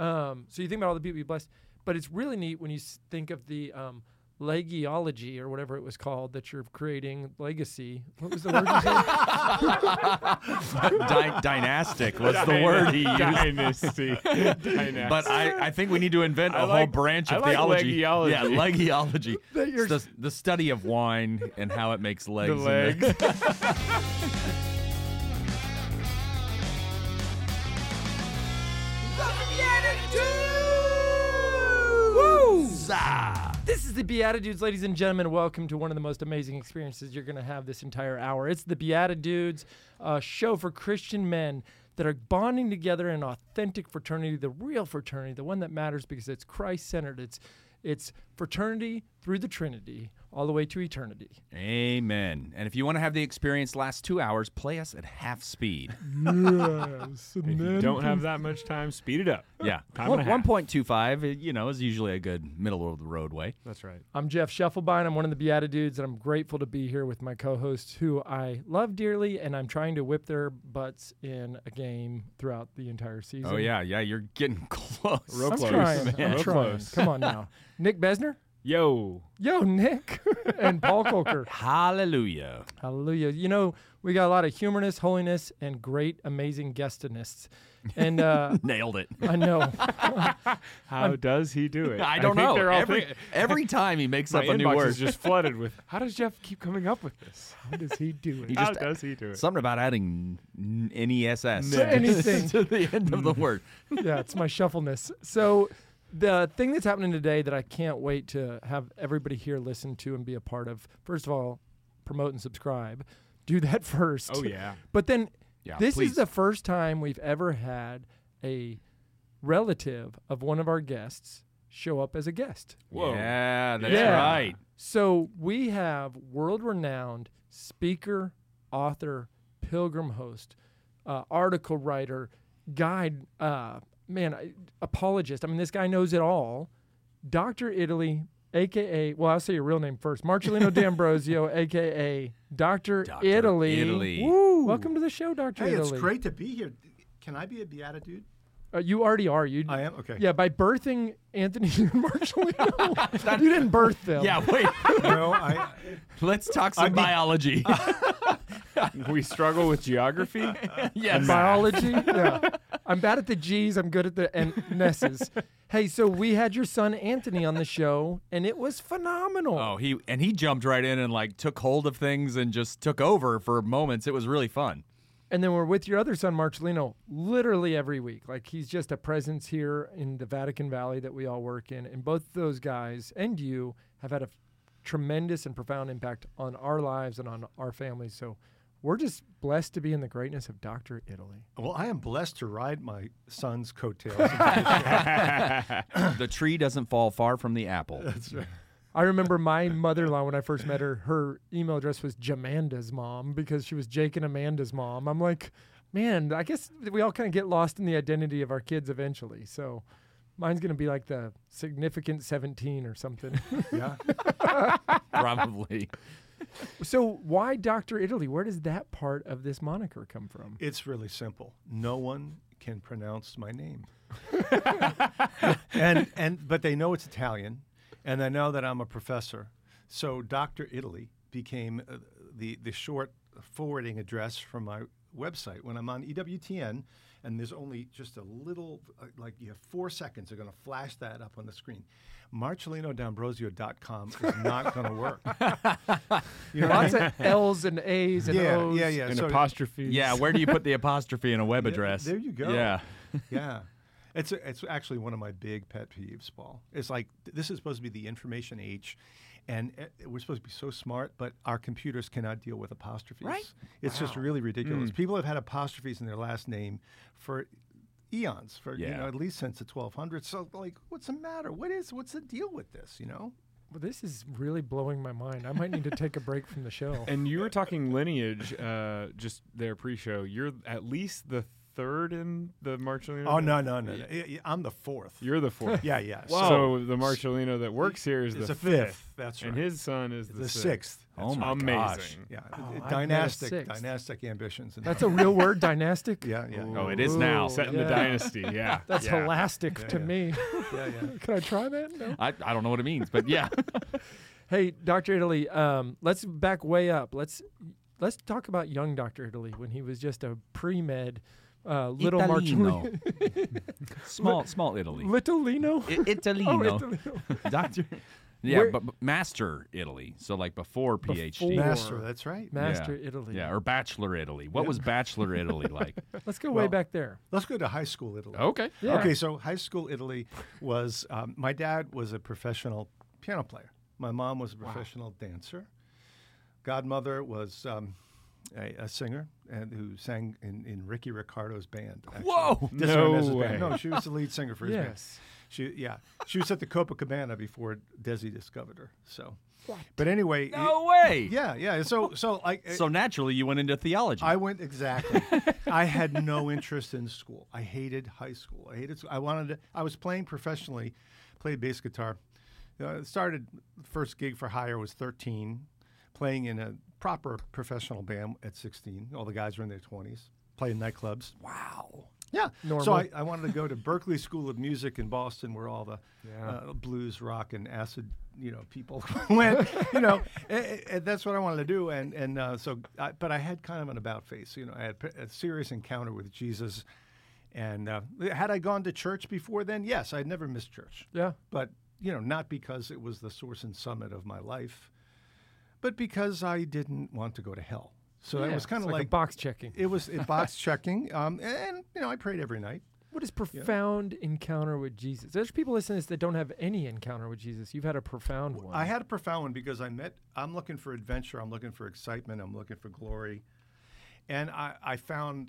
Um, so you think about all the people you blessed, but it's really neat when you think of the um, legiology or whatever it was called that you're creating legacy. What was the word you said? Dy- dynastic was the word he used. Dynasty. Dynasty. But I, I think we need to invent a I whole like- branch I of like theology. legiology. Yeah, legiology. It's the, the study of wine and how it makes legs. the and legs. This is the BeatiDudes, ladies and gentlemen. Welcome to one of the most amazing experiences you're going to have this entire hour. It's the BeatiDudes, a show for Christian men that are bonding together in authentic fraternity, the real fraternity, the one that matters because it's Christ centered. It's it's fraternity through the Trinity, all the way to eternity. Amen. And if you want to have the experience last two hours, play us at half speed. Yes. If you don't have that much time, speed it up. Yeah. Time and a half. 1.25, you know, is usually a good middle of the roadway. That's right. I'm Jeff Schiefelbein. I'm one of the BeatiDudes, and I'm grateful to be here with my co-hosts, who I love dearly, and I'm trying to whip their butts in a game throughout the entire season. Oh, yeah. Yeah. You're getting close. Real I'm close, trying. man. I'm Real trying. close. Come on now, Nick Besner. Yo. Yo, Nick, and Paul Coker. Hallelujah. Hallelujah. You know, we got a lot of humorness, holiness, and great, amazing guestinists. And uh, Nailed it. I know. How does he do it? I don't think know. Every, think- every time he makes up a new word. is just flooded with. How does Jeff keep coming up with this? How does he do it? He How just- does he do it? Something about adding n- ness To anything. to the end of the word. yeah, it's my shuffleness. So the thing that's happening today that I can't wait to have everybody here listen to and be a part of. First of all, promote and subscribe. Do that first. Oh yeah. But then Yeah, this please. is the first time we've ever had a relative of one of our guests show up as a guest. Whoa. Yeah, that's Yeah. right. So we have world renowned speaker, author, pilgrim host, uh, article writer, guide, uh, man, I- apologist. I mean, this guy knows it all. Dr. Italy, aka, well, I'll say your real name first Marcellino D'Ambrosio, aka Dr. Dr. Italy. Italy. Woo! Welcome to the show, Dr. Hey, Italy. it's great to be here. Can I be a BeatiDude? Uh, you already are. You. I am? Okay. Yeah, by birthing Anthony and Marcellino, you didn't birth them. Yeah, wait. no, I. Let's talk some I mean- biology. we struggle with geography. yes. biology. yeah. I'm bad at the G's. I'm good at the N- S's. Hey, so we had your son Anthony on the show, and it was phenomenal. Oh, he and he jumped right in and like took hold of things and just took over for moments. It was really fun. And then we're with your other son, Marcellino, literally every week. Like he's just a presence here in the Vatican Valley that we all work in. And both those guys and you have had a f- tremendous and profound impact on our lives and on our families. So we're just blessed to be in the greatness of Dr. Italy. Well, I am blessed to ride my son's coattails. the tree doesn't fall far from the apple. That's right. I remember my mother-in-law when I first met her. Her email address was Jamanda's mom because she was Jake and Amanda's mom. I'm like, man, I guess we all kind of get lost in the identity of our kids eventually. So mine's gonna be like the significant 17 or something. Yeah. Probably. So why Dr. Italy? Where does that part of this moniker come from? It's really simple. No one can pronounce my name. and and but they know it's Italian, and they know that I'm a professor. So Dr. Italy became uh, the the short forwarding address from my website when I'm on EWTN. And there's only just a little, uh, like you have four seconds. They're going to flash that up on the screen. MarcellinoD'Ambrosio.com is not going to work. You know what I Lots mean? of L's and A's and yeah, O's. yeah, yeah. An So- apostrophe. Yeah, where do you put the apostrophe in a web Yeah, address? there you go. Yeah. yeah. It's it's actually one of my big pet peeves, Paul. It's like this is supposed to be the information age, and uh, we're supposed to be so smart, but our computers cannot deal with apostrophes. Right. It's just really ridiculous. People have had apostrophes in their last name for eons, for you know at least since the 1200s. So like, what's the matter? What is what's the deal with this? You know? Well, this is really blowing my mind. I might need to take a break from the show. And you were talking lineage uh, just there pre-show. You're at least the third in the Marcellino? Oh no no no! no. I- I- I'm the fourth. You're the fourth. Yeah yeah. So the Marcellino that works here is it's the the fifth. That's right. and his son is the the sixth. Oh my Amazing. gosh. Yeah, Oh, I've met a dynastic, dynastic ambitions. And That's a real word, dynastic. yeah, yeah, Ooh. Oh, it is now. Ooh. Setting Yeah. the dynasty. Yeah. That's yeah. holastic Yeah, to yeah. me. yeah, yeah. Can I try that? No. I, I don't know what it means, but yeah. Hey, Dr. Italy, um, let's back way up. Let's let's talk about young Dr. Italy when he was just a pre-med uh, little Italino. Marcellino. small, small Italy. Littlino? I- Oh, Italino. Italino. Doctor. Yeah, Where- but, but master Italy. So like before PhD. Before. Master, that's right. Master yeah. Italy. Yeah, or bachelor Italy. What Yeah. was bachelor Italy like? Let's go way back there. Let's go to high school Italy. okay. Yeah. Okay, so high school Italy was um, my dad was a professional piano player. My mom was a professional dancer. Godmother was um, a, a singer and who sang in, in Ricky Ricardo's band. actually. Whoa. Desi No way. band. No, she was the lead singer for his band. Yes. She yeah, she was at the Copacabana before Desi discovered her. So, but anyway, it- No way. yeah, yeah. So so like So naturally, you went into theology. I went exactly. I had no interest in school. I hated high school. I hated. I wanted to. I was playing professionally, played bass guitar. Uh, started first gig for hire was 13, playing in a proper professional band at 16. All the guys were in their 20s, playing nightclubs. wow. Yeah. Normal. So I, I wanted to go to Berklee School of Music in Boston, where all the Yeah. uh, blues, rock, and acid, you know, people went. You know, that's what I wanted to do. And and uh, so, I, but I had kind of an about face. You know, I had a serious encounter with Jesus. And uh, had I gone to church before then? Yes, I'd never missed church. Yeah. But you know, not because it was the source and summit of my life, but because I didn't want to go to hell. So Yeah, it was kind of like, like box checking. it was box checking, um, and you know I prayed every night. What is profound encounter with Jesus? There's people listening to this that don't have any encounter with Jesus. You've had a profound one. I had a profound one because I met. I'm looking for adventure. I'm looking for excitement. I'm looking for glory, and I, I found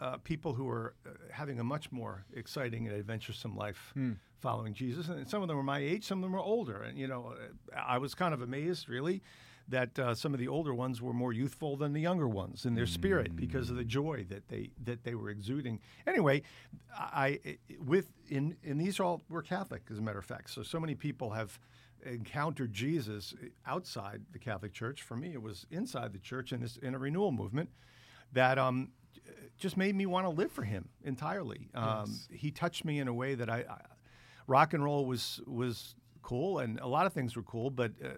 uh, people who were uh, having a much more exciting and adventuresome life following Jesus. And some of them were my age. Some of them were older. And you know, uh, I was kind of amazed, really. That uh, some of the older ones were more youthful than the younger ones in their spirit because of the joy that they that they were exuding. Anyway, I, with in and these all were Catholic as a matter of fact. So so many people have encountered Jesus outside the Catholic Church. For me, it was inside the church in this in a renewal movement that um, just made me want to live for Him entirely. Um, He touched me in a way that I, I rock and roll was was cool, and a lot of things were cool, but. Uh,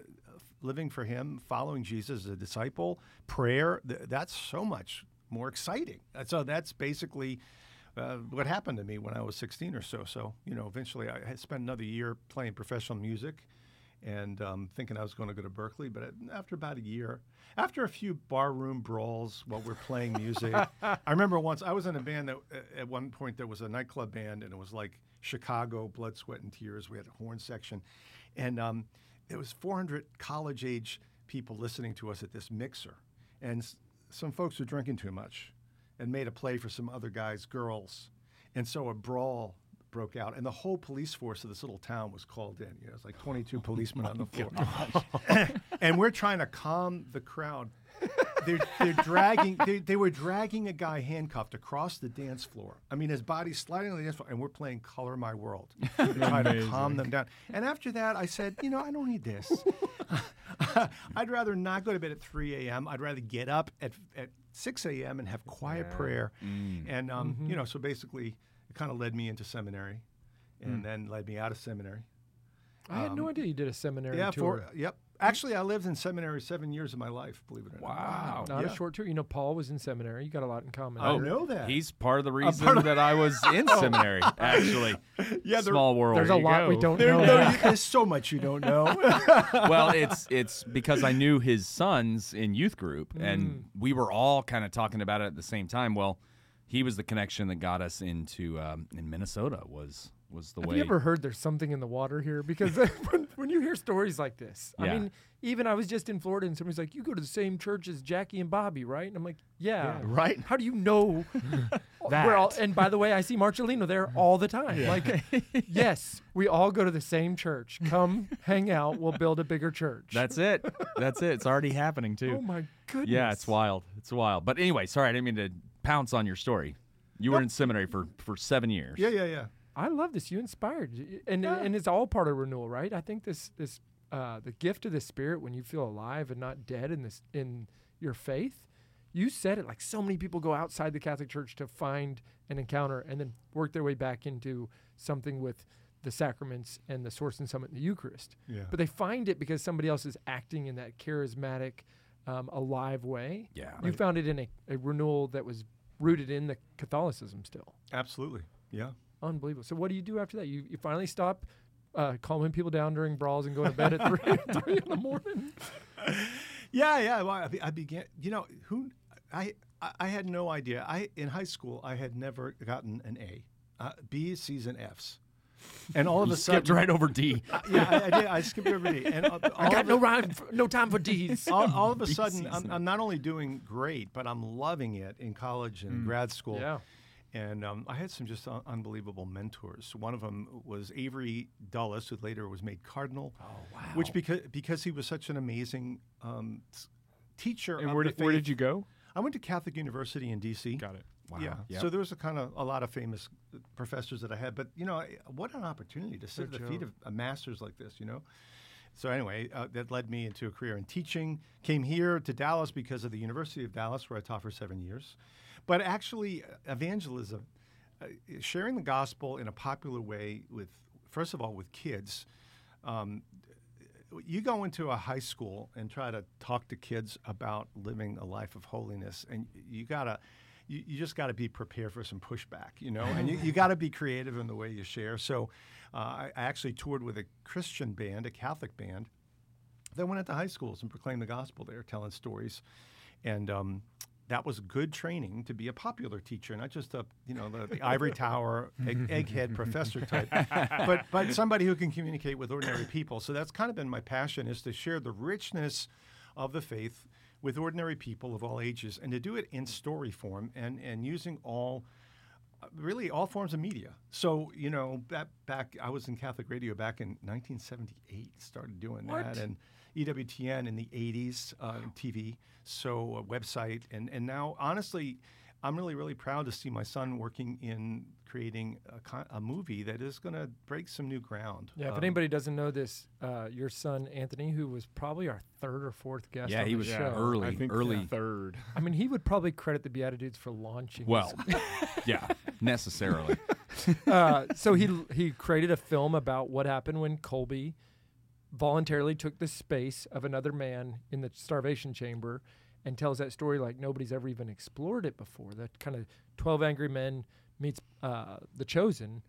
Living for him, following Jesus as a disciple, prayer, th- that's so much more exciting. So that's basically uh, what happened to me when I was 16 or so. So, you know, eventually I spent another year playing professional music and um, thinking I was going to go to Berklee. But after about a year, after a few barroom brawls while we're playing music, I remember once I was in a band that uh, at one point there was a nightclub band and it was like Chicago, blood, sweat, and tears. We had a horn section. And um, there was 400 college age people listening to us at this mixer. And s- some folks were drinking too much and made a play for some other guys' girls. And so a brawl broke out, and the whole police force of this little town was called in. You know, it's like 22 policemen on the floor. and we're trying to calm the crowd. They're, they're dragging, they, they were dragging a guy handcuffed across the dance floor. I mean, his body's sliding on the dance floor, and we're playing Color My World to try to calm them down. And after that, I said, you know, I don't need this. I'd rather not go to bed at 3 a.m. I'd rather get up at, at 6 a.m. and have quiet prayer. Mm. And, um, mm-hmm. you know, so basically it kind of led me into seminary and mm. then led me out of seminary. I had no um, idea you did a seminary Yeah, tour. for, yep. Actually, I lived in seminary seven years of my life, believe it or not. Wow. Not Yeah. a short tour. You know, Paul was in seminary. You got a lot in common. I Oh, know that. He's part of the reason that I was in seminary, actually. Yeah, there- Small world. There's a you lot we don't There- know. there- there's so much you don't know. well, it's it's because I knew his sons in youth group, Mm. and we were all kind of talking about it at the same time. Well, he was the connection that got us into um, in Minnesota. Was was the Have way. you ever heard there's something in the water here? Because when, when you hear stories like this, I mean, even I was just in Florida and somebody's like, "You go to the same church as Jackie and Bobby, right?" And I'm like, "Yeah, right. How do you know We're all, That. and by the way, I see Marcellino there all the time. Like, yes, we all go to the same church. Come hang out. We'll build a bigger church. That's it. That's it. It's already happening too. oh my goodness. yeah, it's wild. It's wild. But anyway, sorry, I didn't mean to pounce on your story. You were in seminary for for seven years. Yeah, yeah, yeah. I love this. You inspired, and Yeah. and it's all part of renewal, right? I think this this uh, the gift of the Spirit when you feel alive and not dead in this in your faith. You said it like so many people go outside the Catholic Church to find an encounter and then work their way back into something with the sacraments and the source and summit, and the Eucharist. Yeah. But they find it because somebody else is acting in that charismatic, um, alive way. Yeah. You found it in a, a renewal that was rooted in the Catholicism still. Absolutely. Yeah. Unbelievable. So what do you do after that? You you finally stop uh, calming people down during brawls and go to bed at three, three in the morning. Yeah, yeah. Well, I, I began. You know, who I I- I had no idea. I in high school I had never gotten an A, uh, B's, C's, and F's, and all of You a skipped sudden, right over D. yeah, I, I did. I skipped over D, and uh, I got of no rhyme, f- no time for D's. all, all of a B sudden, I'm. I'm not only doing great, but I'm loving it in college and grad school. Yeah. And um, I had some just un- unbelievable mentors. One of them was Avery Dulles, who later was made cardinal. Oh wow! Which because because he was such an amazing um, teacher. And where did, where did you go? I went to Catholic University in D.C. Got it. Wow. Yeah. Yep. So there was a kind of a lot of famous uh, professors that I had, but you know, what an opportunity to sit at the feet of a masters like this, you know. So anyway, uh, that led me into a career in teaching. Came here to Dallas because of the University of Dallas, where I taught for seven years. But actually, uh, evangelism, uh, sharing the gospel in a popular way with, first of all, with kids. Um, you go into a high school and try to talk to kids about living a life of holiness, and you gotta, you, you just got to be prepared for some pushback, you know, and you, you got to be creative in the way you share. So, uh, I, I actually toured with a Christian band, a Catholic band, that went into high schools and proclaimed the gospel there, telling stories, and um, that was good training to be a popular teacher, not just a you know the, the ivory tower egg, egghead professor type, but but somebody who can communicate with ordinary people. So that's kind of been my passion is to share the richness of the faith with ordinary people of all ages, and to do it in story form and and using all uh, really all forms of media. So you know, back, back I was in Catholic radio back in 1978. Started doing that, and EWTN in the 80s, uh, TV. So a website, and and now honestly, I'm really really proud to see my son working in creating a, co- a movie that is going to break some new ground. Yeah, if Um, anybody doesn't know this, uh, your son Anthony, who was probably our third or fourth guest Yeah, on he was show. early, I think early. third. I mean, he would probably credit the BeatiDudes for launching. Well, yeah, necessarily. uh, so he he created a film about what happened when Kolbe voluntarily took the space of another man in the starvation chamber and tells that story like nobody's ever even explored it before. That kind of 12 Angry Men meets uh, The Chosen,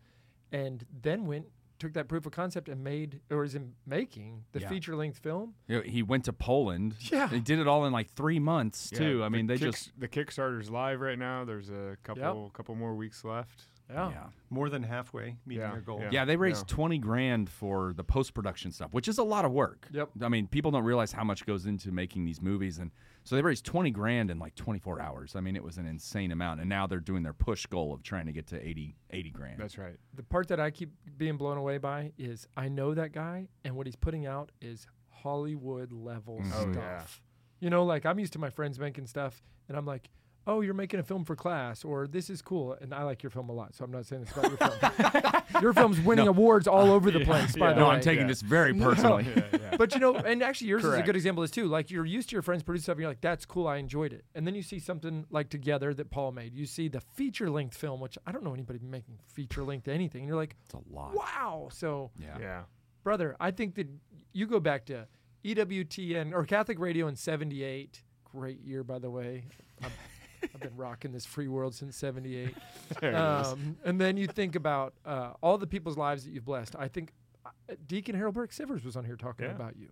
and then went, took that proof of concept and made, or is in making, the Yeah. feature length film. You know, he went to Poland. Yeah. He did it all in like three months Yeah, too. I the mean, they Kick- just the Kickstarter's live right now. There's a couple couple more weeks left. Yeah. yeah. more than halfway meeting Yeah, their goal. yeah. Yeah, they raised Yeah. 20 grand for the post production stuff, which is a lot of work. Yep. I mean, people don't realize how much goes into making these movies. And so they raised 20 grand in like 24 hours. I mean, it was an insane amount. And now they're doing their push goal of trying to get to 80, 80 grand. That's right. The part that I keep being blown away by is I know that guy, and what he's putting out is Hollywood level Mhm. Oh, stuff. yeah. You know, like I'm used to my friends making stuff, and I'm like, "Oh, you're making a film for class," or "This is cool," and I like your film a lot, so I'm not saying this about your film. your film's winning No. awards all over the yeah, place. By yeah. the no, way, I'm taking Yeah. this very No. personally. Yeah, yeah. but you know, and actually yours is a good example of this too. Like you're used to your friends produce stuff, and you're like, "That's cool, I enjoyed it," and then you see something like Together that Paul made. You see the feature length film, which I don't know anybody making feature length anything, and you're like, It's a lot. "Wow!" So Yeah. yeah. brother, I think that you go back to EWTN or Catholic Radio in '78. Great year, by the way. I've, been rocking this free world since '78. There it is. Um, and then you think about uh, all the people's lives that you've blessed. I think uh, Deacon Harold Burke Sivers was on here talking Yeah. about you.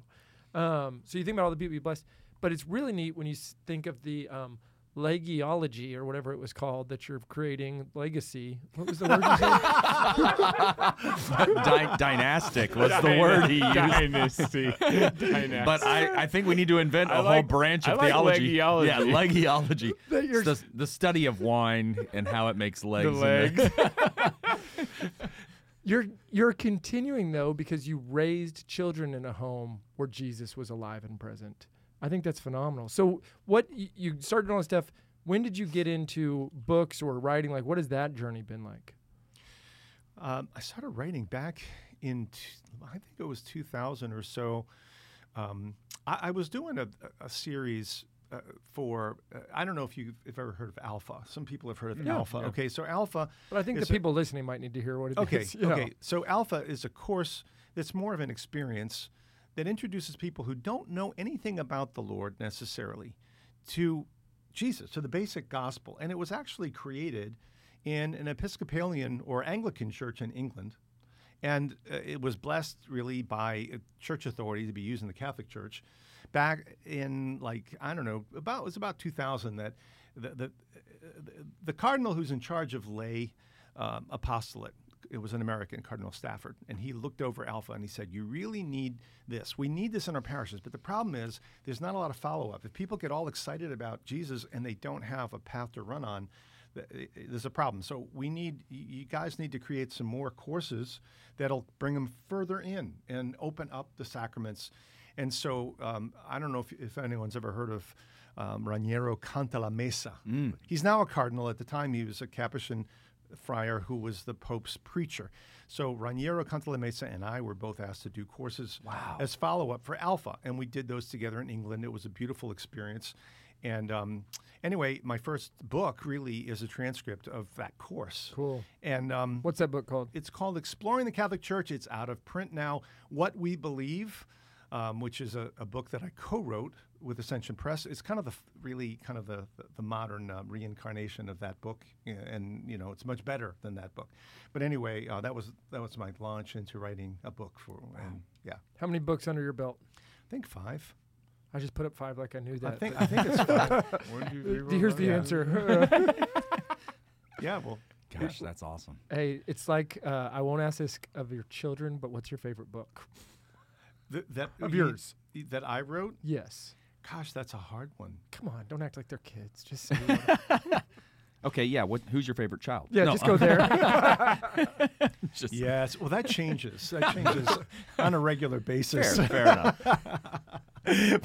Um, so you think about all the people you blessed, but it's really neat when you think of the um, legiology or whatever it was called that you're creating legacy. What was the word you said? Dy- dynastic was the word he used. Dynasty. Dynasty. But I, I think we need to invent a I whole like- branch I of like theology. legiology. Yeah, legiology. That you're the, the study of wine and how it makes legs. the legs. You're you're continuing though because you raised children in a home where Jesus was alive and present. I think that's phenomenal. So what you started all this stuff. when did you get into books or writing? Like, what has that journey been like? Um, I started writing back in, t- I think it was 2000 or so. Um, I, I, was doing a, a series uh, for, uh, I don't know if you've, if ever heard of Alpha. Some people have heard of yeah, Alpha. Yeah. Okay, so Alpha. But I think the people listening might need to hear what it okay, is. Okay, so Alpha is a course that's more of an experience that introduces people who don't know anything about the Lord necessarily to Jesus, to the basic gospel. And it was actually created in an Episcopalian or Anglican church in England. And uh, it was blessed really by church authority to be used in the Catholic Church back in like I don't know about it was about 2000 that the the, the cardinal who's in charge of lay um, apostolate it was an American, Cardinal Stafford, and he looked over Alpha and he said, "You really need this. We need this in our parishes, but the problem is there's not a lot of follow up. If people get all excited about Jesus and they don't have a path to run on, there's a problem. So we need you guys need to create some more courses that'll bring them further in and open up the sacraments. And so um, I don't know if, if, anyone's ever heard of um, Raniero Cantalamessa. Mm. He's now a cardinal. At the time, he was a Capuchin friar who was the Pope's preacher. So Raniero Cantalamessa and I were both asked to do courses wow. as follow up for Alpha, and we did those together in England. It was a beautiful experience. And um, anyway, my first book really is a transcript of that course. Cool. And um, what's that book called? It's called Exploring the Catholic Church. It's out of print now. What We Believe, um, which is a, a, book that I co-wrote with Ascension Press. It's kind of the really kind of the the, the modern uh, reincarnation of that book, and you know it's much better than that book. But anyway, uh, that was that was my launch into writing a book for. Wow. And, yeah. How many books under your belt? I think five. I just put up five like I knew that. I think, I think it's five. Here's the answer. yeah, well, gosh, that's awesome. Hey, it's like uh, I won't ask this of your children, but what's your favorite book? The, that of yours that I wrote? Yes. Gosh, that's a hard one. Come on, don't act like they're kids. Just say. okay, yeah. What? Who's your favorite child? Yeah, no. just go there. just yes. Well, that changes. That changes on a regular basis. Fair, fair enough.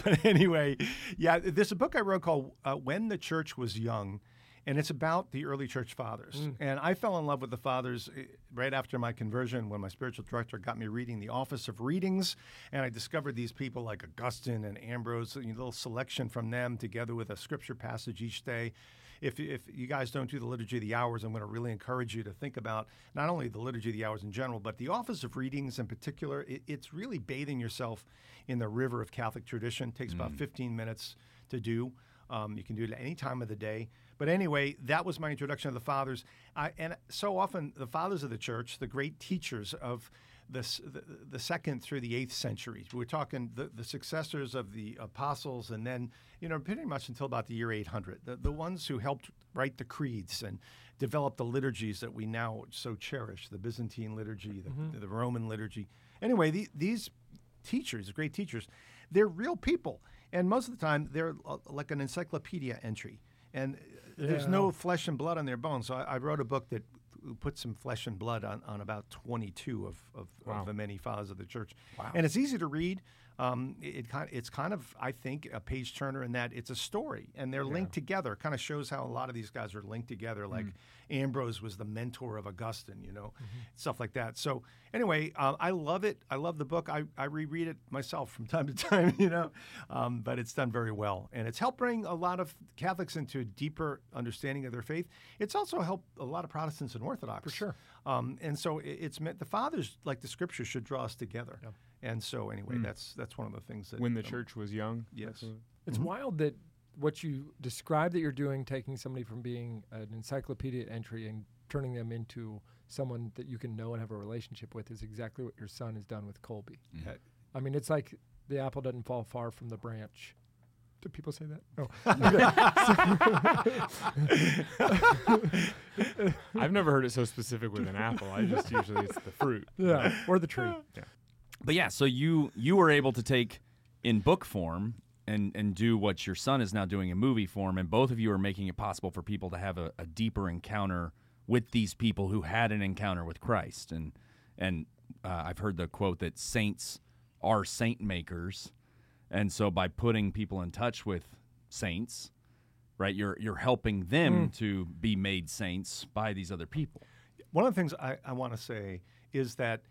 but anyway, yeah, there's a book I wrote called uh, "When the Church Was Young." And it's about the early church fathers. Mm. And I fell in love with the fathers eh, right after my conversion when my spiritual director got me reading the Office of Readings, and I discovered these people like Augustine and Ambrose, a little selection from them together with a scripture passage each day. If, if you guys don't do the Liturgy of the Hours, I'm going to really encourage you to think about not only the Liturgy of the Hours in general, but the Office of Readings in particular. It, it's really bathing yourself in the river of Catholic tradition. It takes mm. about 15 minutes to do. Um, you can do it at any time of the day. But anyway, that was my introduction of the fathers. I, and so often, the fathers of the church, the great teachers of the, the, the second through the eighth centuries, we're talking the, the successors of the apostles, and then, you know, pretty much until about the year 800, the, the ones who helped write the creeds and develop the liturgies that we now so cherish the Byzantine liturgy, the, mm-hmm. the Roman liturgy. Anyway, the, these teachers, great teachers, they're real people. And most of the time, they're uh, like an encyclopedia entry. And yeah. there's no flesh and blood on their bones. So I, I, wrote a book that put some flesh and blood on, on about 22 of, of, wow. of the many fathers of the church. Wow. And it's easy to read. Um, it, it's kind of I think a page turner in that it's a story and they're yeah. linked together. It Kind of shows how a lot of these guys are linked together. Like mm. Ambrose was the mentor of Augustine, you know, mm-hmm. stuff like that. So anyway, uh, I love it. I love the book. I, I reread it myself from time to time, you know, um, but it's done very well and it's helped bring a lot of Catholics into a deeper understanding of their faith. It's also helped a lot of Protestants and Orthodox for sure. Um, and so it, it's meant the fathers, like the Scripture, should draw us together. Yep. And so, anyway, mm. that's that's one of the things that when the um, church was young. Yes, it's mm-hmm. wild that what you describe that you're doing, taking somebody from being an encyclopedia entry and turning them into someone that you can know and have a relationship with, is exactly what your son has done with Kolbe. Mm-hmm. I mean, it's like the apple doesn't fall far from the branch. Do people say that? Oh. I've never heard it so specific with an apple. I just usually it's the fruit. Yeah, or the tree. Yeah. But yeah, so you you were able to take in book form and and do what your son is now doing in movie form, and both of you are making it possible for people to have a, a deeper encounter with these people who had an encounter with Christ. And and uh, I've heard the quote that saints are saint makers and so by putting people in touch with saints, right? You're you're helping them to be made saints by these other people. One of the things I, I want to say is that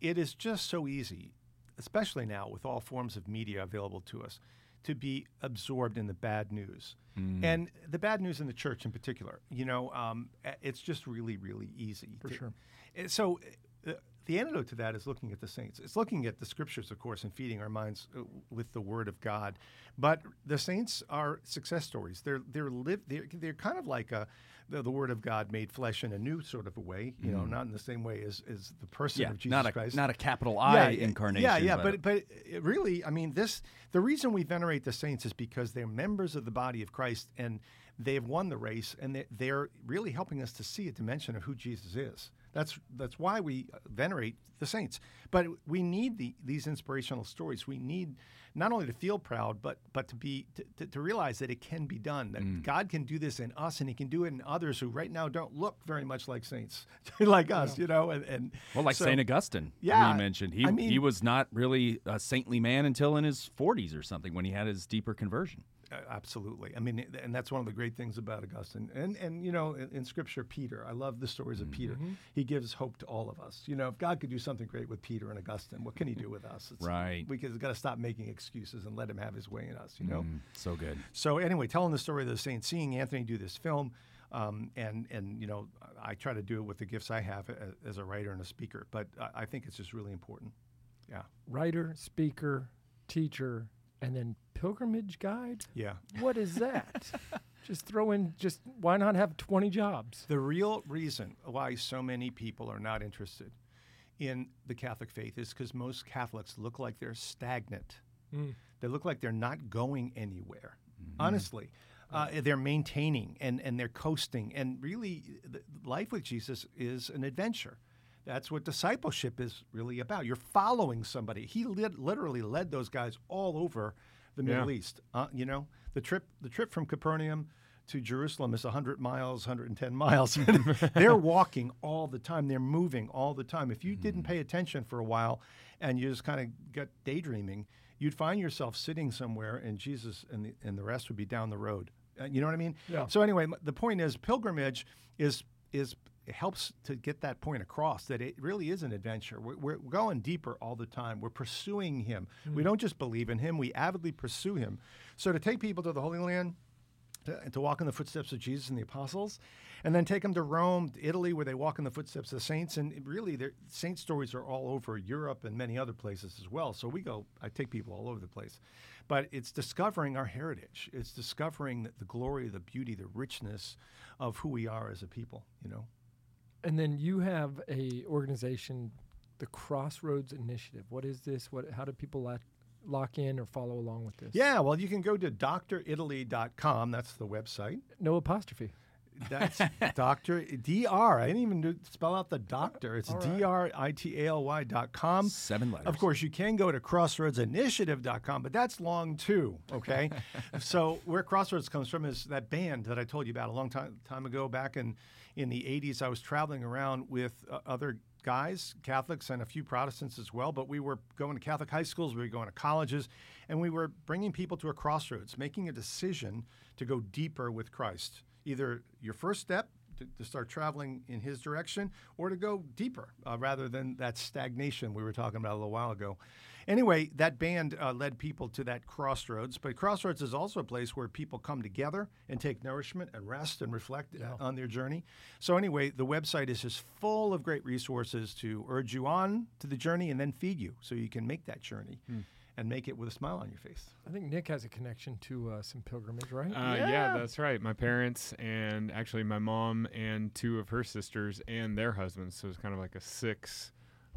it is just so easy, especially now with all forms of media available to us, to be absorbed in the bad news. And the bad news in the church in particular, you know, um, it's just really, really easy. For to- sure. uh, So uh, the antidote to that is looking at the saints. It's looking at the scriptures, of course, and feeding our minds uh, with the Word of God. But the saints are success stories. They're they're live. They're, they're kind of like a, the, the Word of God made flesh in a new sort of a way. You know, mm-hmm. not in the same way as, as the person of Jesus not a Christ. not a capital I yeah, incarnation. Yeah, yeah, but, but but really, I mean, this the reason we venerate the saints is because they're members of the body of Christ and they've won the race and they- they're really helping us to see a dimension of who Jesus is. That's that's why we venerate the saints. But we need the, these inspirational stories. We need not only to feel proud, but but to be to, to, to realize that it can be done. That Mm. God can do this in us, and He can do it in others who right now don't look very much like saints, like us. You know, and, and well, like so- Saint Augustine, Yeah, you mentioned, he I mean- he was not really a saintly man until in his 40s or something when he had his deeper conversion. Uh, absolutely. I mean, and that's one of the great things about Augustine. And and you know, in, in Scripture, Peter. I love the stories of Peter. Mm-hmm. He gives hope to all of us. You know, if God could do something great with Peter and Augustine, what can He do with us? It's, Right. We got to stop making excuses and let Him have His way in us. You know. Mm, so good. So anyway, telling the story of the saints, seeing Anthony do this film, um, and and you know, I try to do it with the gifts I have as, as a writer and a speaker. But I, I think it's just really important. Yeah. Writer, speaker, teacher, and then pilgrimage guide. Yeah. What is that? just throw in. Just why not have twenty jobs? The real reason why so many people are not interested in the Catholic faith is because most Catholics look like they're stagnant. Mm. They look like they're not going anywhere. Honestly, uh, they're maintaining and, and they're coasting. And really, the, life with Jesus is an adventure. That's what discipleship is really about. You're following somebody. He lit, literally led those guys all over the Yeah. Middle East. Uh, you know, the trip the trip from Capernaum to Jerusalem is 100 miles, 110 miles. They're walking all the time. They're moving all the time. If you didn't pay attention for a while and you just kind of got daydreaming, you'd find yourself sitting somewhere and Jesus and the, and the rest would be down the road. Uh, you know what I mean? Yeah. So anyway, the point is pilgrimage is is it helps to get that point across that it really is an adventure. We're, we're going deeper all the time. We're pursuing Him. We hmm. don't just believe in Him; we avidly pursue Him. So to take people to the Holy Land, to, to walk in the footsteps of Jesus and the apostles, and then take them to Rome, to Italy, where they walk in the footsteps of the saints. And really, their saint stories are all over Europe and many other places as well. So we go, I take people all over the place. But it's discovering our heritage. It's discovering the, the glory, the beauty, the richness of who we are as a people, you know? And then you have a organization, the Crossroads Initiative. What is this? What? How do people lock, lock in or follow along with this? Yeah, well, you can go to dritaly.com. That's the website. No apostrophe. That's Doctor Dr. I didn't even do, spell out the doctor. It's right. D R I T A L Y dot com. Seven letters. Of course, you can go to crossroadsinitiative.com, but that's long too, okay? so, where Crossroads comes from is that band that I told you about a long time, time ago. Back in, in the 80s, I was traveling around with uh, other guys, Catholics, and a few Protestants as well, but we were going to Catholic high schools, we were going to colleges, and we were bringing people to a crossroads, making a decision to go deeper with Christ. Either your first step, to, to start traveling in his direction or to go deeper uh, rather than that stagnation we were talking about a little while ago. Anyway, that band uh, led people to that crossroads, but crossroads is also a place where people come together and take nourishment and rest and reflect uh, on their journey. So, anyway, the website is just full of great resources to urge you on to the journey and then feed you so you can make that journey. And make it with a smile on your face. I think Nick has a connection to uh, some pilgrimage, right? Uh, yeah. that's right. My parents and actually my mom and two of her sisters and their husbands. So it's kind of like a six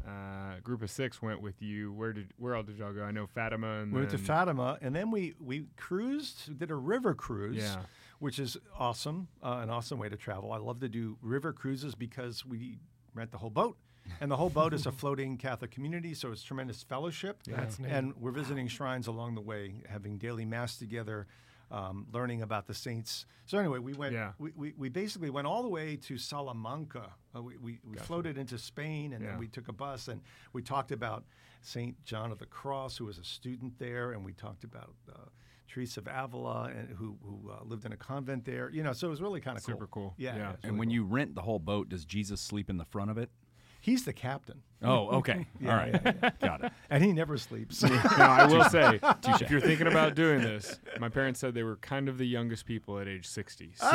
uh, group of six went with you. Where did where all did y'all go? I know Fatima and We went to Fatima, and then we we cruised, did a river cruise, Yeah. which is awesome, uh, an awesome way to travel. I love to do river cruises because we rent the whole boat, and the whole boat is a floating Catholic community, so it's tremendous fellowship. That's neat. And we're visiting shrines along the way, having daily mass together. Um, learning about the saints. So anyway, we went. Yeah. We, we, we basically went all the way to Salamanca. Uh, we we, we floated into Spain, and Yeah. then we took a bus, and we talked about Saint John of the Cross, who was a student there, and we talked about uh, Teresa of Avila, and who who uh, lived in a convent there. You know, so it was really kind of Super cool. Yeah. Yeah. yeah, it's And really when cool. you rent the whole boat, does Jesus sleep in the front of it? He's the captain, Oh, okay. Yeah, All right. yeah, Got it. and he never sleeps. now, I will say, if you're thinking about doing this, my parents said they were kind of the youngest people at age 60. So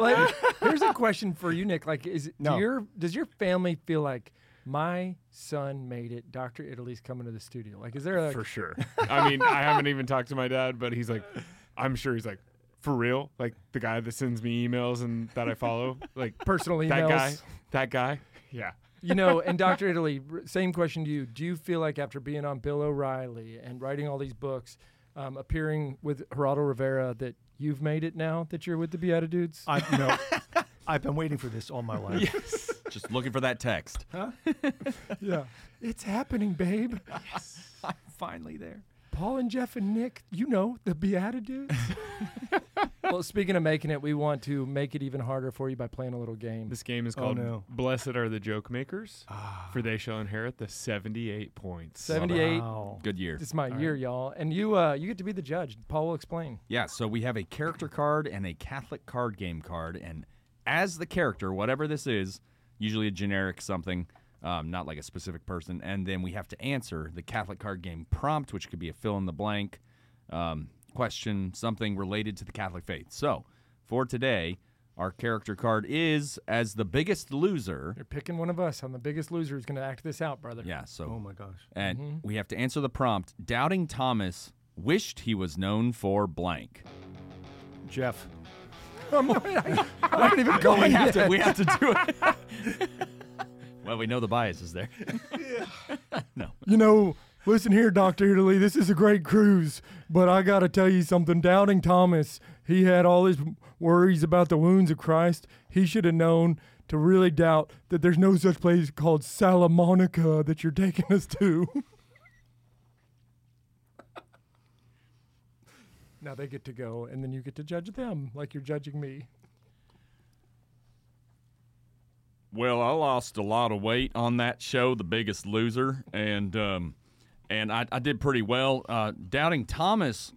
like, here's a question for you, Nick. Like, is No. do your does your family feel like my son made it? Doctor Italy's coming to the studio. Like, is there a for sure. I mean, I haven't even talked to my dad, but he's like, I'm sure he's like, for real? Like the guy that sends me emails and that I follow? Like personal emails? that guy? That guy? Yeah. You know, and Dr. Italy, same question to you. Do you feel like after being on Bill O'Reilly and writing all these books, um, appearing with Geraldo Rivera, that you've made it now that you're with the BeatiDudes? I know, I've been waiting for this all my life. Yes. Just looking for that text. Huh? yeah. It's happening, babe. I'm finally there. Paul and Jeff and Nick, you know, the BeatiDudes. Well, speaking of making it, we want to make it even harder for you by playing a little game. This game is Oh, called no. Blessed Are the Joke Makers, for they shall inherit the 78 points. 78. Wow. Good year. It's is my year, y'all. And you uh, you get to be the judge. Paul will explain. Yeah, so we have a character card and a Catholic card game card, and as the character, whatever this is, usually a generic something, um, not like a specific person, and then we have to answer the Catholic card game prompt, which could be a fill in the blank um, question, something related to the Catholic faith. So for today, our character card is as the biggest loser. You're picking one of us. I'm the biggest loser who's going to act this out, brother. Yeah, so Oh my gosh. and mm-hmm. we have to answer the prompt. Doubting Thomas wished he was known for blank. Jeff. I'm not, I, I haven't even gone we have to we have to do it. well, we know the bias is there. yeah. no. You know, listen here, Dr. Italy, this is a great cruise, but I got to tell you something. Doubting Thomas, he had all his worries about the wounds of Christ. He should have known to really doubt that there's no such place called Salamonica that you're taking us to. now they get to go, and then you get to judge them like you're judging me. Well, I lost a lot of weight on that show, The Biggest Loser, and um, and I, I did pretty well. Uh, Doubting Thomas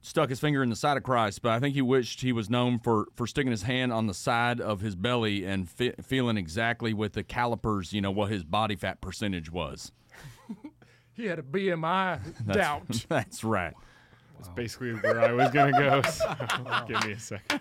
stuck his finger in the side of Christ, but I think he wished he was known for for sticking his hand on the side of his belly and fe- feeling exactly with the calipers, you know, what his body fat percentage was. He had a BMI That's, doubt. That's right. That's basically where I was going to go. So give me a second.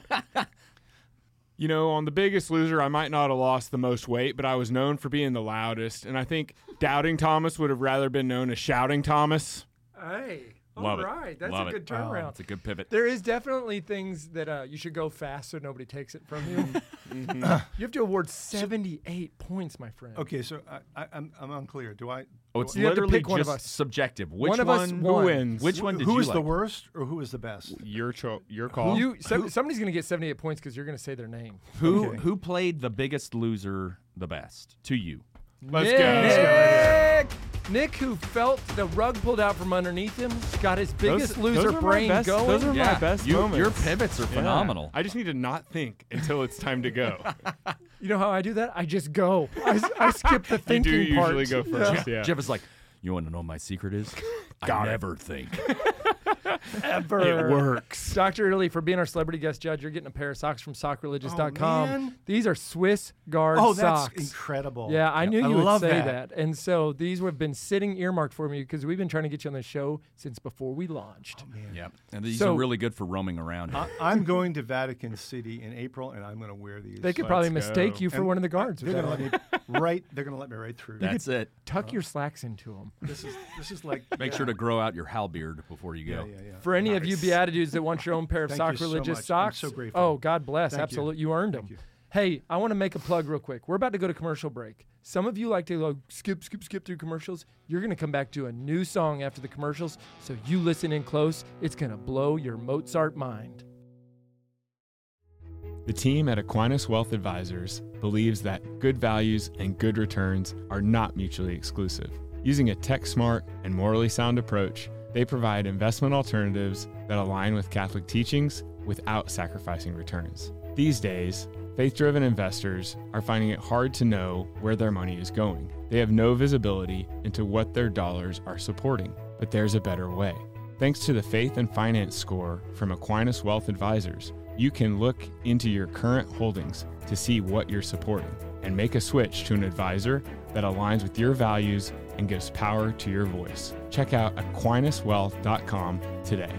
You know, on The Biggest Loser, I might not have lost the most weight, but I was known for being the loudest. And I think Doubting Thomas would have rather been known as Shouting Thomas. Hey, Love all it. right, that's Love a it. good turnaround. That's a good pivot. There is definitely things that uh, you should go fast so nobody takes it from you. Mm-hmm. you have to award 78 points, my friend. Okay, so I, I, I'm I'm unclear. Do I? Oh, it's You have literally pick one of us. subjective. Which One of us Who won. wins? Which one did who you is the worst or who is the best? Your, cho- your call. You, some, somebody's going to get 78 points because you're going to say their name. Who Okay. who played the biggest loser the best to you? Let's Nick. go. Nick, Nick, who felt the rug pulled out from underneath him, got his biggest Those- loser those are my brain best- going. those are my best you- Your pivots are Yeah. phenomenal. I just need to not think until it's time to go. you know how I do that? I just go. I skip the thinking you thinking do part. usually go first. Yeah. Jeff is like, you want to know what my secret is? I never think. Ever. It works. Dr. Italy, for being our celebrity guest judge, you're getting a pair of socks from sockreligious.com. Oh, man. These are Swiss guard Oh, that's socks. incredible. Yeah, I knew I you would love say that. that. And so these have been sitting earmarked for me because we've been trying to get you on the show since before we launched. Oh, man. Yep. And these So- are really good for roaming around. I, I'm going to Vatican City in April, and I'm going to wear these. they could Let's probably go. mistake you for And one of the guards. They're going to let me right. They're going to let me right through. That's it. Tuck uh, your slacks into them. This is this is like Make sure to grow out your halbeard before you go. yeah, yeah. For any of you BeatiDudes that want your own pair of Thank sock you so religious. I'm socks, so grateful. oh, God bless. Thank you. Absolutely. You. earned them. you. Hey, I want to make a plug real quick. We're about to go to commercial break. Some of you like to go skip, skip, skip through commercials. You're going to come back to a new song after the commercials, so you listen in close. It's going to blow your Mozart mind. The team at Aquinas Wealth Advisors believes that good values and good returns are not mutually exclusive. Using a tech smart and morally sound approach, they provide investment alternatives that align with Catholic teachings without sacrificing returns. These days, faith driven investors are finding it hard to know where their money is going. They have no visibility into what their dollars are supporting, but there's a better way. Thanks to the Faith and Finance score from Aquinas Wealth Advisors, you can look into your current holdings to see what you're supporting and make a switch to an advisor that aligns with your values and gives power to your voice. Check out aquinaswealth.com today.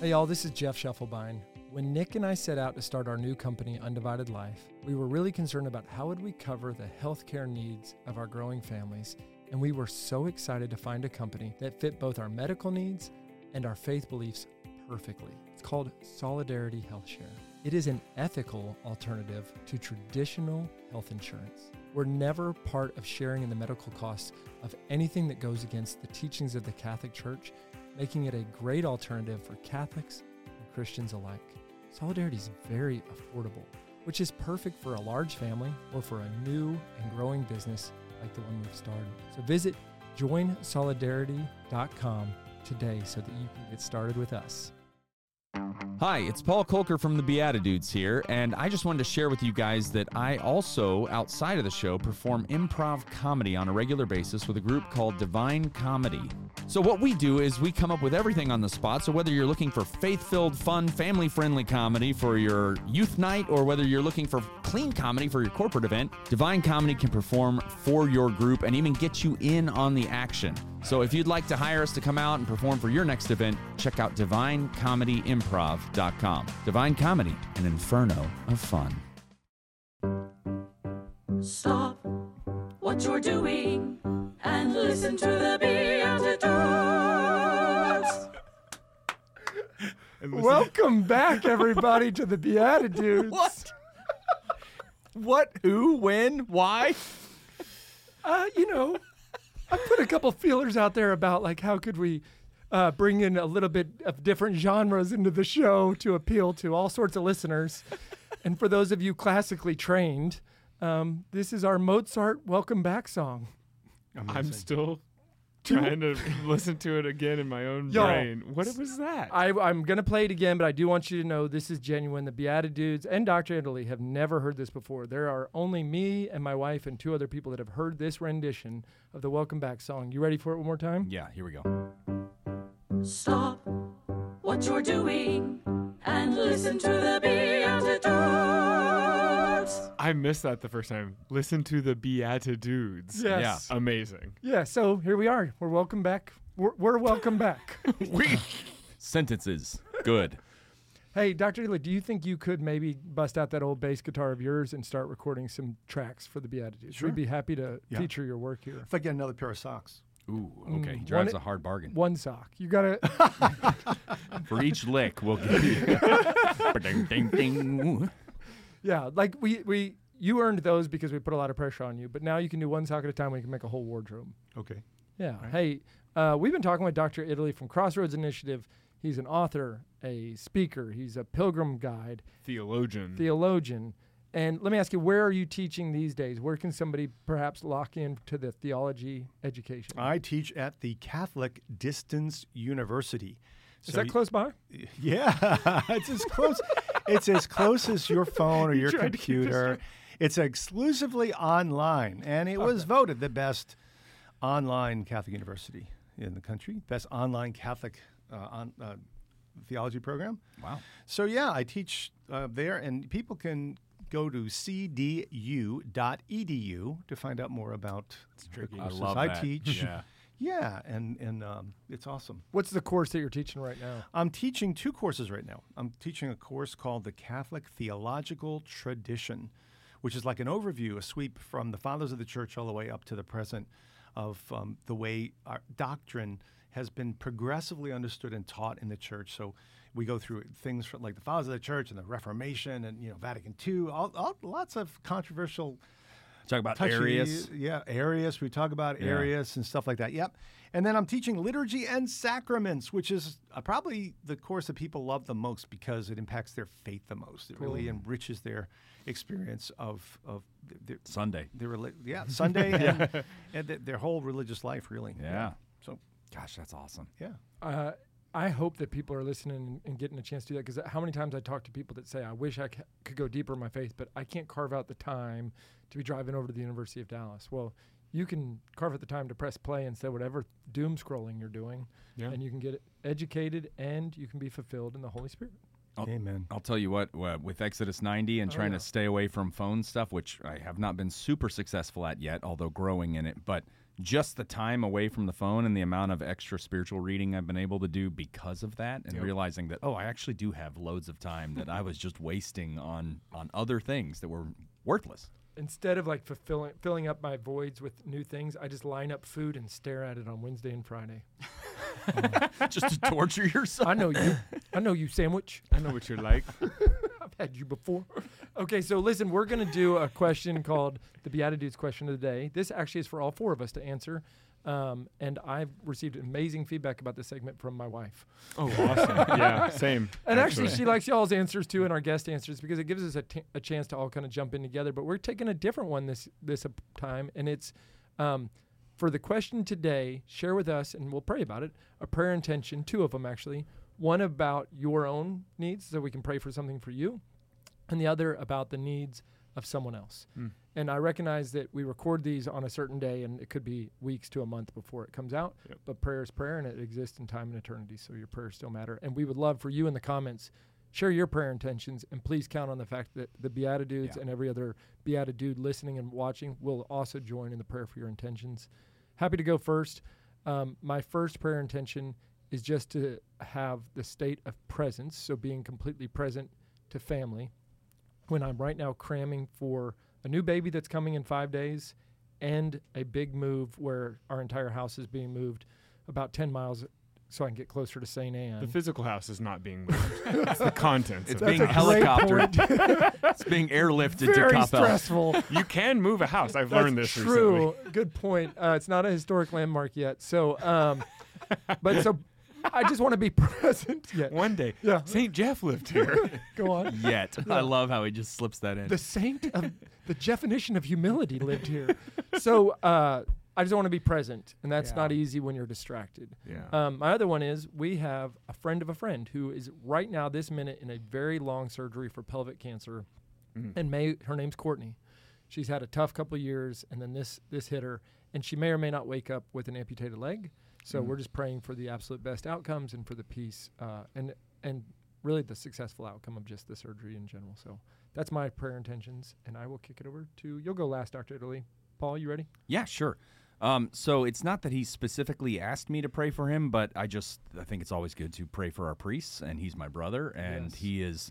Hey, y'all, this is Jeff Schiefelbein. When Nick and I set out to start our new company, Undivided Life, we were really concerned about how would we cover the healthcare needs of our growing families, and we were so excited to find a company that fit both our medical needs and our faith beliefs perfectly. It's called Solidarity Health Share. It is an ethical alternative to traditional health insurance. We're never part of sharing in the medical costs of anything that goes against the teachings of the Catholic Church, making it a great alternative for Catholics and Christians alike. Solidarity is very affordable, which is perfect for a large family or for a new and growing business like the one we've started. So visit joinsolidarity.com today so that you can get started with us. Hi, it's Paul Kolker from the BeatiDudes here, and I just wanted to share with you guys that I also, outside of the show, perform improv comedy on a regular basis with a group called Divine Comedy. So, what we do is we come up with everything on the spot. So, whether you're looking for faith filled, fun, family friendly comedy for your youth night, or whether you're looking for clean comedy for your corporate event, Divine Comedy can perform for your group and even get you in on the action. So if you'd like to hire us to come out and perform for your next event, check out divinecomedyimprov.com. Divine Comedy, an inferno of fun. Stop what you're doing and listen to the BeatiDudes. Welcome back, everybody, to the BeatiDudes. What? what? Who? When? Why? Uh, you know, I put a couple feelers out there about like how could we uh, bring in a little bit of different genres into the show to appeal to all sorts of listeners. and for those of you classically trained, um, this is our Mozart welcome back song. I'm still trying to listen to it again in my own Yo. brain. What was that? I, I'm going to play it again, but I do want you to know this is genuine. The BeatiDudes and Dr. Italy have never heard this before. There are only me and my wife and two other people that have heard this rendition of the Welcome Back song. You ready for it one more time? Yeah, here we go. Stop what you're doing and listen to the BeatiDudes. I missed that the first time. Listen to the BeatiDudes. Yes. Amazing. Yeah, so here we are. We're welcome back. We're, we're welcome back. We sentences. Good. hey, Dr. Italy, do you think you could maybe bust out that old bass guitar of yours and start recording some tracks for the BeatiDudes? Sure. We'd be happy to Yeah. feature your work here. If I get another pair of socks. Ooh, Mm, okay. He drives one- a hard bargain. One sock. You got to. For each lick, we'll give you. ding, ding, ding. Yeah, like we we you earned those because we put a lot of pressure on you, but now you can do one sock at a time. We can make a whole wardrobe. Okay. Yeah. Hey, uh, we've been talking with Dr. Italy from Crossroads Initiative. He's an author, a speaker. He's a pilgrim guide, Theologian. theologian. And let me ask you, where are you teaching these days? Where can somebody perhaps lock in to the theology education? I teach at the Catholic Distance University. Is So that close by? Yeah, it's as close. It's as close as your phone or your tried to keep this computer. It's exclusively online, and it was voted the best online Catholic university in the country, best online Catholic uh, on, uh, theology program. Wow. So yeah, I teach uh, there, and people can go to cdu.edu to find out more about the I courses love I teach. Yeah. Yeah, and and um, it's awesome. What's the course that you're teaching right now? I'm teaching two courses right now. I'm teaching a course called the Catholic Theological Tradition, which is like an overview, a sweep from the fathers of the church all the way up to the present of um, the way our doctrine has been progressively understood and taught in the church. So we go through things like the fathers of the church and the Reformation and you know Vatican II, all, all, lots of controversial Talk about touchy- Arius. Yeah, Arius. We talk about Yeah. Arius and stuff like that. Yep. And then I'm teaching liturgy and sacraments, which is uh, probably the course that people love the most because it impacts their faith the most. It really enriches their experience of of their Sunday. their yeah Sunday and, and their whole religious life really. Yeah. So Gosh, that's awesome. yeah. Uh, I hope that people are listening and, and getting a chance to do that because how many times I talk to people that say, I wish I c- could go deeper in my faith, but I can't carve out the time to be driving over to the University of Dallas. Well, you can carve out the time to press play and say whatever doom scrolling you're doing, Yeah. and you can get educated and you can be fulfilled in the Holy Spirit. Oh. Amen. I'll tell you what, uh, with Exodus 90 and Oh, trying yeah. to stay away from phone stuff, which I have not been super successful at yet, although growing in it, but just the time away from the phone and the amount of extra spiritual reading I've been able to do because of that and Yep. realizing that oh, I actually do have loads of time that I was just wasting on on other things that were worthless. Instead of like fulfilling filling up my voids with new things, I just line up food and stare at it on Wednesday and Friday. just to torture yourself. I know you. I know you, sandwich. I know what you're like. Had you before. Okay, so listen, we're going to do a question called the BeatiDudes question of the day. This actually is for all four of us to answer. Um, and I've received amazing feedback about this segment from my wife. Oh, awesome. yeah, same. And actually, she likes y'all's answers too and our guest answers because it gives us a, t- a chance to all kind of jump in together. But we're taking a different one this this time, and it's um, for the question today. Share with us, and we'll pray about it. A prayer intention, two of them actually. One about your own needs, so we can pray for something for you, and the other about the needs of someone else. Mm. And I recognize that we record these on a certain day, and it could be weeks to a month before it comes out. Yep. But prayer is prayer, and it exists in time and eternity. So your prayers still matter. And we would love for you in the comments share your prayer intentions, and please count on the fact that the BeatiDudes Yeah. and every other BeatiDude listening and watching will also join in the prayer for your intentions. Happy to go first. Um, my first prayer intention is just to have the state of presence, so being completely present to family when I'm right now cramming for a new baby that's coming in five days and a big move where our entire house is being moved about 10 miles so I can get closer to St. Anne. The physical house is not being moved. it's the contents. It's of being the helicoptered. it's being airlifted to Very Coppell. stressful. You can move a house. I've That's learned this true. recently. Good point. Uh, it's not a historic landmark yet. So, um, but so I just want to be present. Yeah. One day, Yeah. St. Jeff lived here. Go on. Yet. I love how he just slips that in. The saint of the definition of humility lived here. So uh, I just want to be present, and that's Yeah. not easy when you're distracted. yeah. Um, my other one is we have a friend of a friend who is right now, this minute, in a very long surgery for pelvic cancer, Mhm. and may her name's Courtney. She's had a tough couple years, and then this this hit her, and she may or may not wake up with an amputated leg. So Mhm. we're just praying for the absolute best outcomes and for the peace uh, and and really the successful outcome of just the surgery in general. So that's my prayer intentions, and I will kick it over to you'll go last, Doctor Italy. Paul, you ready? Yeah, sure. Um, so it's not that he specifically asked me to pray for him, but I just I think it's always good to pray for our priests, and he's my brother, and Yes. he is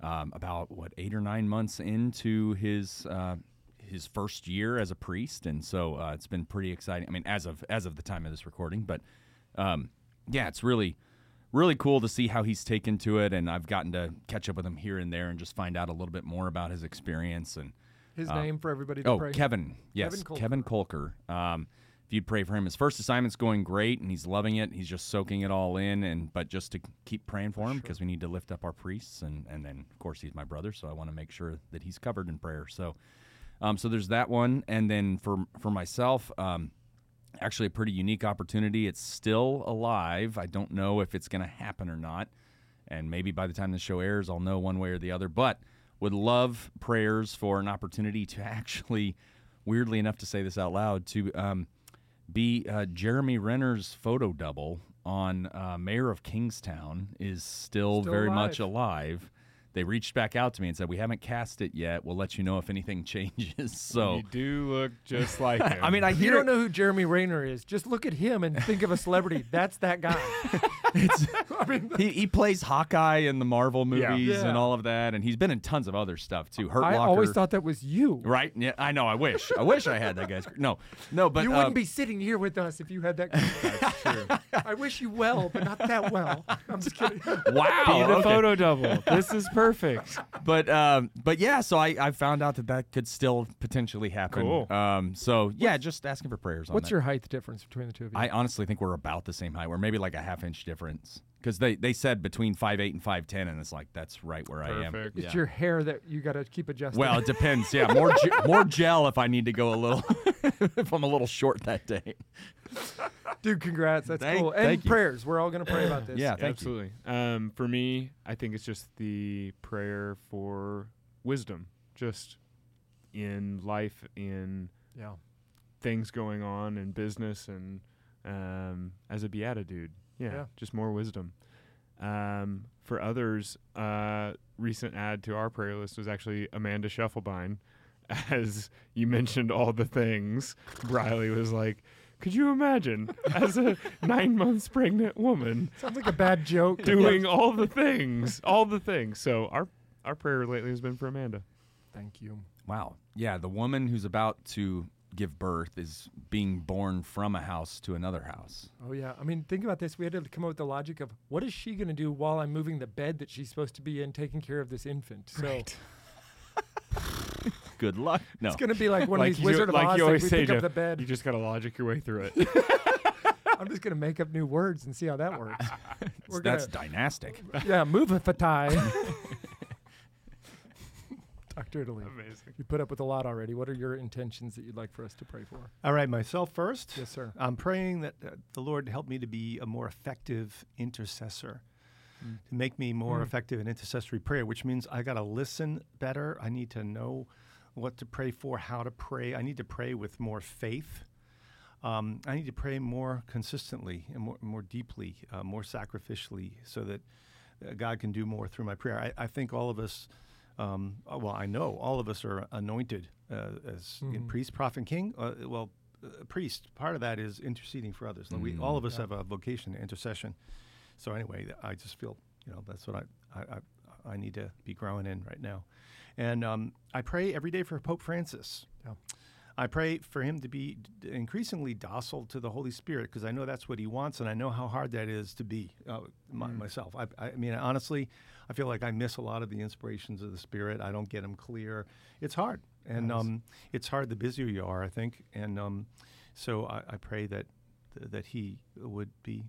um, about what eight or nine months into his uh, his first year as a priest, and so uh, it's been pretty exciting. I mean, as of as of the time of this recording, but um, yeah, it's really really cool to see how he's taken to it, and I've gotten to catch up with him here and there and just find out a little bit more about his experience and. His Uh, name for everybody to Oh, pray. Kevin. Yes, Kevin Kolker. Kevin Kolker. Um, if you'd pray for him, his first assignment's going great, and he's loving it. He's just soaking it all in, and but just to keep praying for him because we need to lift up our priests, and and then of course he's my brother, so I want to make sure that he's covered in prayer. So, um, so there's that one, and then for for myself, um, actually a pretty unique opportunity. It's still alive. I don't know if it's going to happen or not, and maybe by the time the show airs, I'll know one way or the other. But would love prayers for an opportunity to actually, weirdly enough, to say this out loud, to um, be uh, Jeremy Renner's photo double on uh, Mayor of Kingstown is still, Still very alive. much alive. They reached back out to me and said, "We haven't cast it yet. We'll let you know if anything changes." So, you do look just like him. I mean, I If you don't know who Jeremy Renner is, just look at him and think of a celebrity. That's that guy. it's I mean, he, he plays Hawkeye in the Marvel movies Yeah. and all of that, and he's been in tons of other stuff too. Hurt I Locker, always thought that was you. right? Yeah, I know. I wish. I wish I had that guy's. No, no, but you uh, wouldn't be sitting here with us if you had that. That's true. I wish you well, but not that well. I'm just kidding. Wow. Be the okay. photo double. This is perfect. But um, but yeah, so I, I found out that that could still potentially happen. Cool. Um, so yeah, just asking for prayers on What's that. your height difference between the two of you? I honestly think we're about the same height. We're maybe like a half inch difference because they, they said between five eight and five ten, and it's like that's right where I am. Perfect. it's Yeah. your hair that you got to keep adjusting. Well, it depends. Yeah, more ge- more gel if I need to go a little if I'm a little short that day. dude, congrats. That's Thank- cool. And thank you. prayers. We're all gonna pray about this. Yeah, thank you. Absolutely. Um, for me, I think it's just the prayer for wisdom, just in life, in Yeah. things going on in business and um, as a BeatiDude. Yeah, Yeah. just more wisdom. Um, for others, uh, recent add to our prayer list was actually Amanda Schiefelbein. As you mentioned all the things, Briley was like, "Could you imagine as a nine months pregnant woman Sounds like a bad joke. doing all the things, all the things?" So our our prayer lately has been for Amanda. Thank you. Wow. Yeah, the woman who's about to give birth is being born from a house to another house. Oh yeah. I mean, think about this. We had to come up with the logic of what is she going to do while I'm moving the bed that she's supposed to be in, taking care of this infant. So Good luck. No. it's going to be like one Like of these you- Wizard of like Oz. you like always we say, pick up Jeff, the bed. You just gotta logic your way through it. I'm just going to make up new words and see how that works. We're That's gonna, dynastic. yeah, move a fatai. Dr. Italy, Amazing. you put up with a lot already. What are your intentions that you'd like for us to pray for? All right, myself first. Yes, sir. I'm praying that uh, the Lord help me to be a more effective intercessor, to make me more Mm. effective in intercessory prayer, which means I got to listen better. I need to know what to pray for, how to pray. I need to pray with more faith. Um, I need to pray more consistently and more, more deeply, uh, more sacrificially, so that uh, God can do more through my prayer. I, I think all of us, um, uh, well, I know all of us are anointed uh, as Mhm. priest, prophet, and king. Uh, well, uh, priest, part of that is interceding for others. Like, We, all of us yeah. have a vocation to intercession. So anyway, I just feel, you know, that's what I, I, I, I need to be growing in right now. And um, I pray every day for Pope Francis. Yeah. I pray for him to be d- increasingly docile to the Holy Spirit because I know that's what he wants, and I know how hard that is to be uh, my, Mm. myself. I, I mean, honestly, I feel like I miss a lot of the inspirations of the Spirit. I don't get them clear. It's hard, and Yes. um, it's hard the busier you are, I think. And um, so I, I pray that that he would be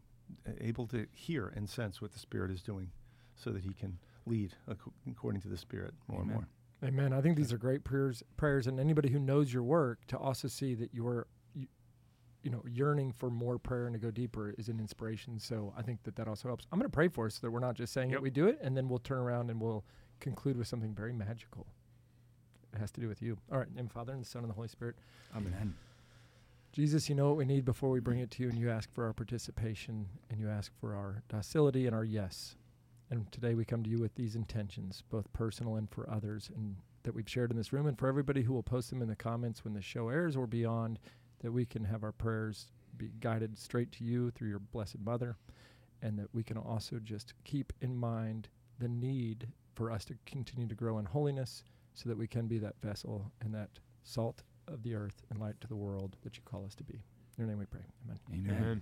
able to hear and sense what the Spirit is doing, so that he can lead ac- according to the Spirit more Amen. and more. Amen. I think these are great prayers, prayers, and anybody who knows your work to also see that you're, you, you know, yearning for more prayer and to go deeper is an inspiration. So I think that that also helps. I'm going to pray for us so that we're not just saying Yep. it, we do it, and then we'll turn around and we'll conclude with something very magical. It has to do with you. All right, in the Father and the Son and the Holy Spirit. Amen. Jesus, you know what we need before we bring mm. it to you, and you ask for our participation, and you ask for our docility and our yes. And today we come to you with these intentions, both personal and for others, and that we've shared in this room, and for everybody who will post them in the comments when the show airs or beyond, that we can have our prayers be guided straight to you through your Blessed Mother, and that we can also just keep in mind the need for us to continue to grow in holiness so that we can be that vessel and that salt of the earth and light to the world that you call us to be. In your name we pray. Amen. Amen. Amen.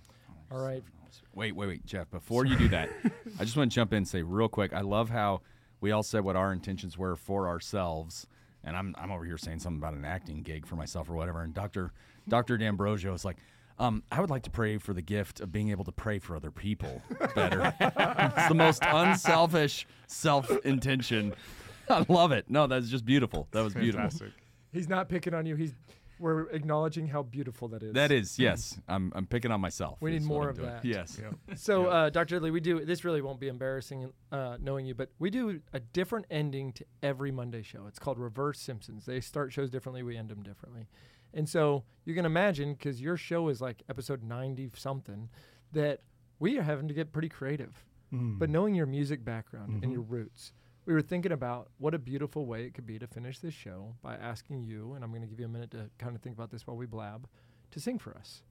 All right. Oh, wait, wait, wait, Jeff. Before you do that, I just want to jump in and say real quick. I love how we all said what our intentions were for ourselves, and I'm I'm over here saying something about an acting gig for myself or whatever. And Doctor Doctor D'Ambrosio is like, um, I would like to pray for the gift of being able to pray for other people better. it's the most unselfish self intention. I love it. No, that's just beautiful. That was beautiful. Fantastic. He's not picking on you. He's we're acknowledging how beautiful that is. That is yes. I'm I'm picking on myself. We need more of doing. that. Yes. So, uh, Dr. Lee, we do this. Really won't be embarrassing uh, knowing you, but we do a different ending to every Monday show. It's called Reverse Simpsons. They start shows differently. We end them differently, and so you can imagine because your show is like episode ninety something, that we are having to get pretty creative. Mm. But knowing your music background Mhm. and your roots, we were thinking about what a beautiful way it could be to finish this show by asking you, and I'm going to give you a minute to kind of think about this while we blab, to sing for us.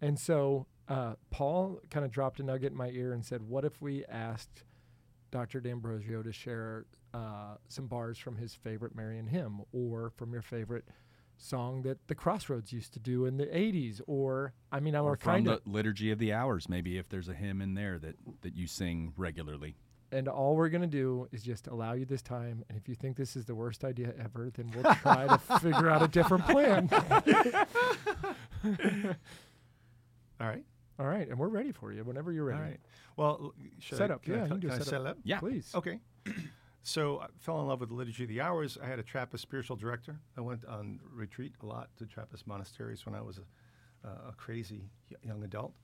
And so uh, Paul kind of dropped a nugget in my ear and said, What if we asked Dr. D'Ambrosio to share uh, some bars from his favorite Marian hymn or from your favorite song that the Crossroads used to do in the 80s? Or, I mean, our from kind the of. liturgy of the hours, maybe if there's a hymn in there that that you sing regularly. And all we're to do is just allow you this time. And if you think this is the worst idea ever, then we'll try to figure out a different plan. All right. all right. And we're ready for you whenever you're ready. All right. Well, Set I, up. Yeah, I, you can do can set set up? Yeah. Please. Okay. so I fell in love with the Liturgy of the Hours. I had a Trappist spiritual director. I went on retreat a lot to Trappist monasteries when I was a, a crazy young adult.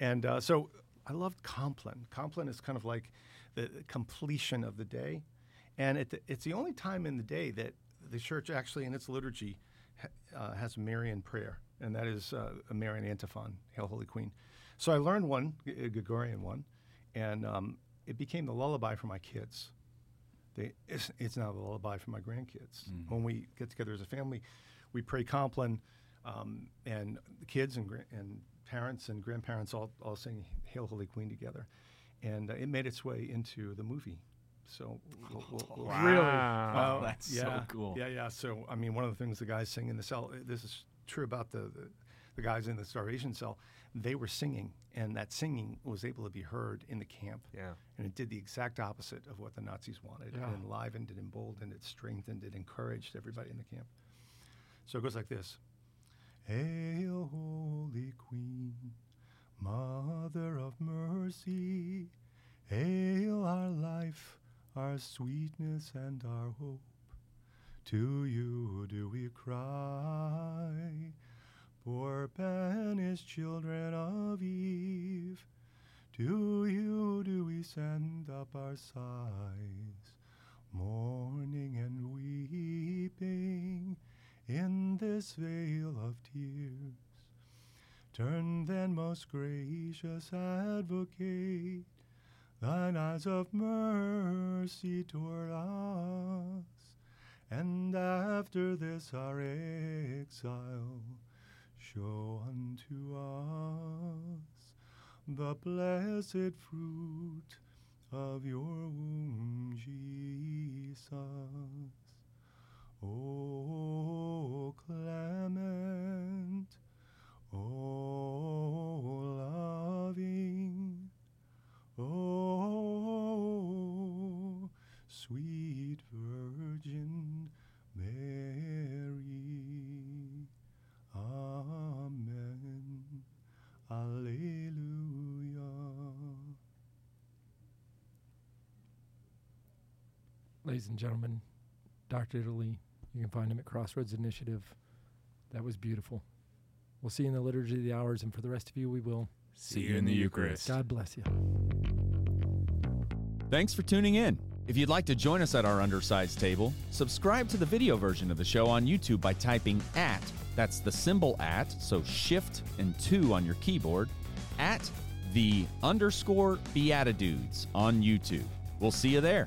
And uh, so I loved Compline. Compline is kind of like the completion of the day. And it, it's the only time in the day that the church actually, in its liturgy, uh, has Marian prayer, and that is uh, a Marian antiphon, Hail Holy Queen. So I learned one, a Gregorian one, and um, it became the lullaby for my kids. They, it's, it's now the lullaby for my grandkids. When we get together as a family, we pray Compline, um, and the kids and, and parents and grandparents all, all sing Hail Holy Queen together. And uh, it made its way into the movie. So we'll, we'll, we'll Really? Wow. Oh, that's so cool. Yeah, yeah. So I mean, one of the things the guys sing in the cell. This is true about the, the the guys in the starvation cell. They were singing, and that singing was able to be heard in the camp. Yeah. And it did the exact opposite of what the Nazis wanted. Yeah. It enlivened, it emboldened, it strengthened, it encouraged everybody in the camp. So it goes like this Hail, Holy Queen, Mother of Mercy. Hail our life, our sweetness, and our hope. To you do we cry, poor banished children of Eve. To you do we send up our sighs, mourning and weeping in this vale of tears. Turn then, most gracious advocate, thine eyes of mercy toward us, and after this our exile, show unto us the blessed fruit of your womb, Jesus. O clement, O loving, O Ladies and gentlemen, Dr. Italy, you can find him at Crossroads Initiative. That was beautiful. We'll see you in the Liturgy of the Hours, and for the rest of you, we will. See you in the Eucharist. God bless you. Thanks for tuning in. If you'd like to join us at our undersized table, subscribe to the video version of the show on YouTube by typing at, that's the symbol at, so shift and two on your keyboard, at the underscore BeatiDudes on YouTube. We'll see you there.